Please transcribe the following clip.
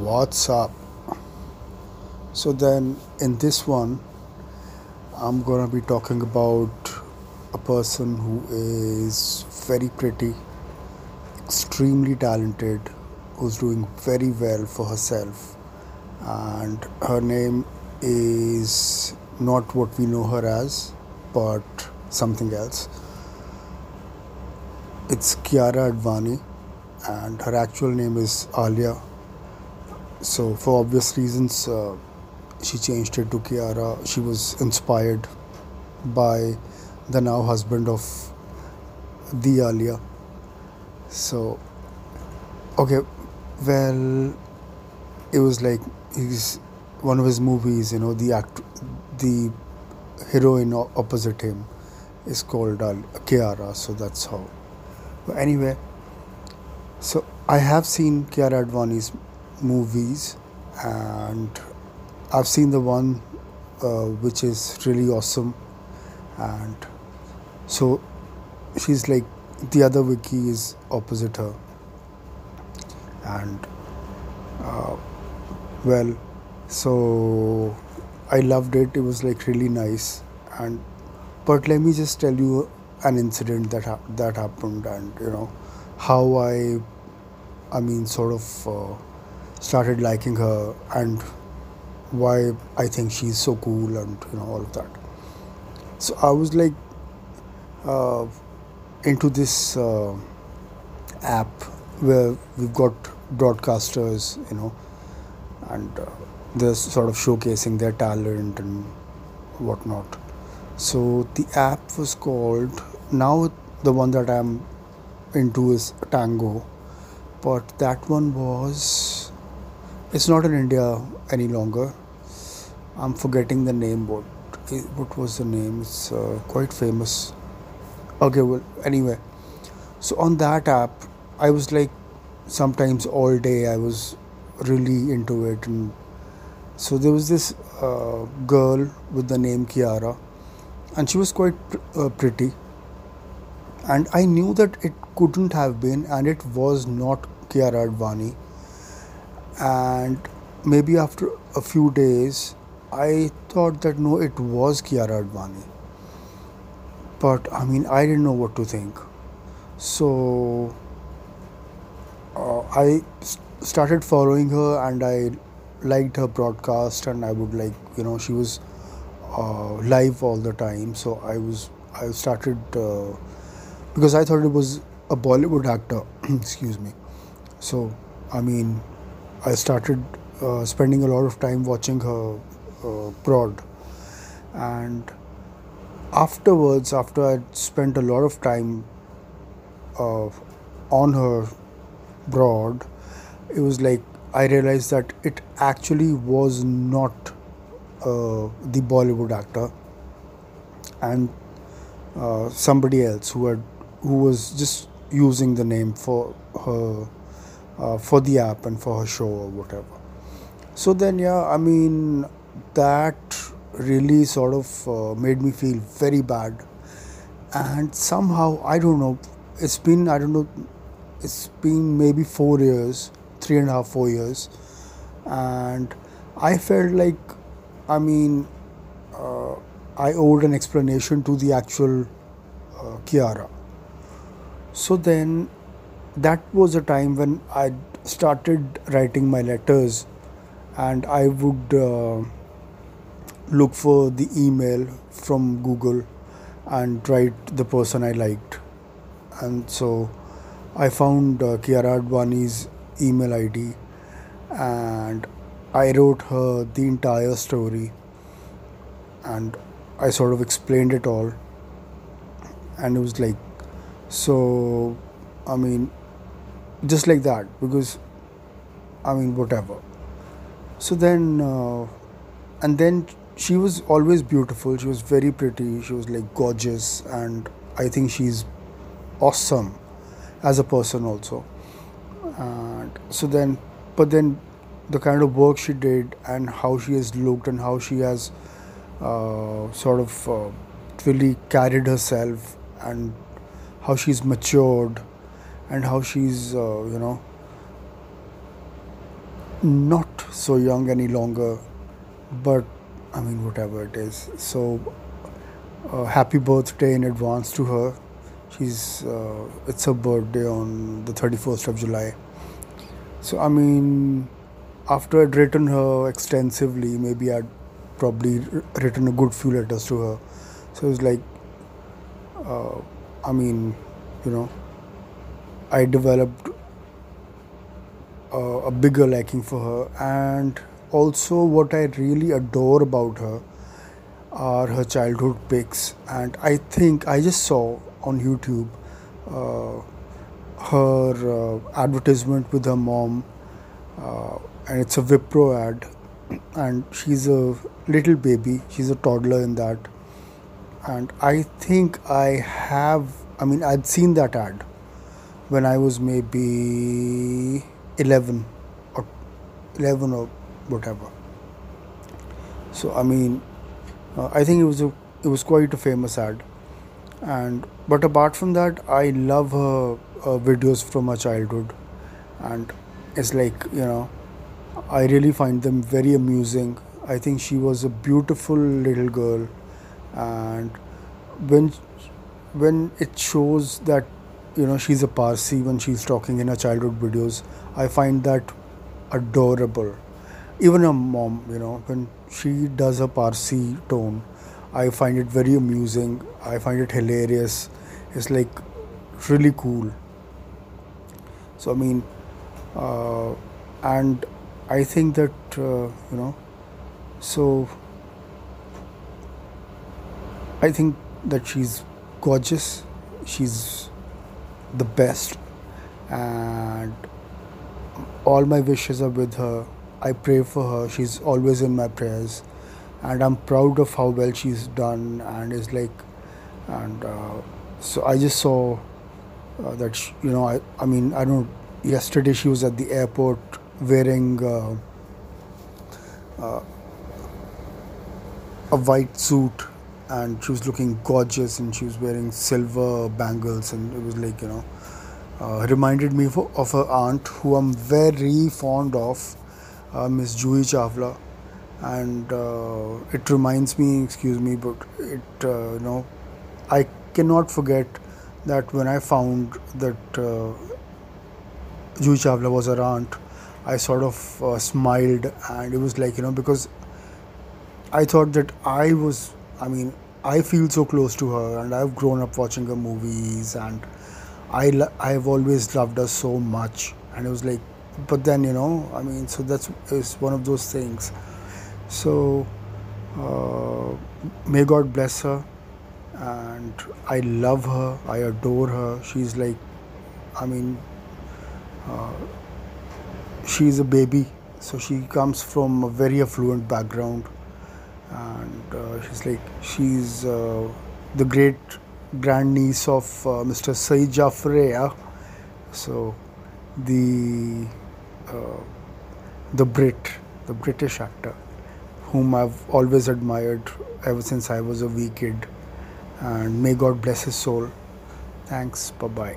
What's up? So, then in this one, I'm gonna be talking about a person who is very pretty, extremely talented, who's doing very well for herself, and her name is not what we know her as, but something else. It's Kiara Advani, and her actual name is Alia. So, for obvious reasons, uh, she changed it to Kiara. She was inspired by the now husband of the Alia. So, okay, well, it was like he's one of his movies. You know, the act, the heroine opposite him is called Al- Kiara. So that's how. But anyway, so I have seen Kiara Advani's movies, and I've seen the one uh, which is really awesome, and so she's like the other Vicky is opposite her, and uh, well, so I loved it. It was like really nice, and but let me just tell you an incident that hap that happened, and you know how I, I mean, sort of uh, started liking her, and why I think she's so cool, and you know all of that. So I was like uh, into this uh, app where we've got broadcasters, you know, and uh, they're sort of showcasing their talent and whatnot. So the app was called now the one that I'm into is Tango, but that one was it's not in India any longer. I'm forgetting the name. What what was the name? It's uh, quite famous. Okay, well anyway, so on that app, I was like sometimes all day I was really into it, and so there was this uh, girl with the name Kiara, and she was quite pr- uh, pretty and I knew that it couldn't have been, and it was not Kiara Advani. And maybe after a few days, I thought that no, it was Kiara Advani. But I mean, I didn't know what to think. So uh, I started following her, and I liked her broadcast, and I would like, you know, she was uh, live all the time. So I was, I started. Uh, because I thought it was a Bollywood actor. Excuse me. So, I mean, I started uh, spending a lot of time watching her uh, prod, and afterwards, after I'd spent a lot of time uh, on her broad, it was like I realized that it actually was not uh, the Bollywood actor, and uh, somebody else who had who was just using the name for her uh, for the app and for her show or whatever. So then, yeah, I mean that really sort of uh, made me feel very bad, and somehow I don't know. It's been I don't know. It's been maybe four years, three and a half, four years, and I felt like, I mean, uh, I owed an explanation to the actual uh, Kiara. So then that was a time when I started writing my letters and I would uh, look for the email from Google and write the person I liked. And so I found uh, Kiara Advani's email ID and I wrote her the entire story and I sort of explained it all and it was like so I mean just like that because I mean whatever. So then uh, and then she was always beautiful. She was very pretty. She was like gorgeous and I think she's awesome as a person also. And so then but then the kind of work she did and how she has looked and how she has uh, sort of uh, really carried herself and how she's matured and how she's uh, you know not so young any longer, but I mean, whatever it is. So, uh, happy birthday in advance to her. She's uh, it's her birthday on the 31st of July. So, I mean, after I'd written her extensively, maybe I'd probably written a good few letters to her. So, it's like, uh, I mean, you know, I developed uh, a bigger liking for her, and also what I really adore about her are her childhood pics. And I think I just saw on YouTube uh, her uh, advertisement with her mom, uh, and it's a Wipro ad, and she's a little baby, she's a toddler in that. And I think I have, I mean, I'd seen that ad when I was maybe 11 or 11 or whatever. So I mean, uh, I think it was a it was quite a famous ad, and but apart from that, I love her uh, videos from her childhood, and it's like you know, I really find them very amusing. I think she was a beautiful little girl, and when when it shows that you know she's a Parsi when she's talking in her childhood videos, I find that adorable. Even her mom, you know, when she does a Parsi tone, I find it very amusing. I find it hilarious. It's like really cool. So I mean, uh, and I think that uh, you know, so I think that she's gorgeous. She's the best, and all my wishes are with her. I pray for her. She's always in my prayers, and I'm proud of how well she's done. And is like, and uh, so I just saw uh, that sh you know I I mean I don't. Yesterday she was at the airport wearing uh, uh, a white suit and she was looking gorgeous and she was wearing silver bangles and it was like you know uh, reminded me of, of her aunt who i'm very fond of uh, miss juhi chawla. And uh, it reminds me excuse me but it uh, you know i cannot forget that when i found that uh, juhi chawla was her aunt i sort of uh, smiled and it was like you know because i thought that i was I mean, I feel so close to her, and I've grown up watching her movies, and I lo- I've always loved her so much, and it was like, but then you know, I mean, so that's is one of those things. So, uh, may God bless her, and I love her, I adore her. She's like, I mean, uh, she's a baby, so she comes from a very affluent background and uh, she's like she's uh, the great grandniece of uh, Mr. Saeed Jaffrey so the uh, the Brit, the British actor, whom I've always admired ever since I was a wee kid, and may God bless his soul. Thanks. Bye bye.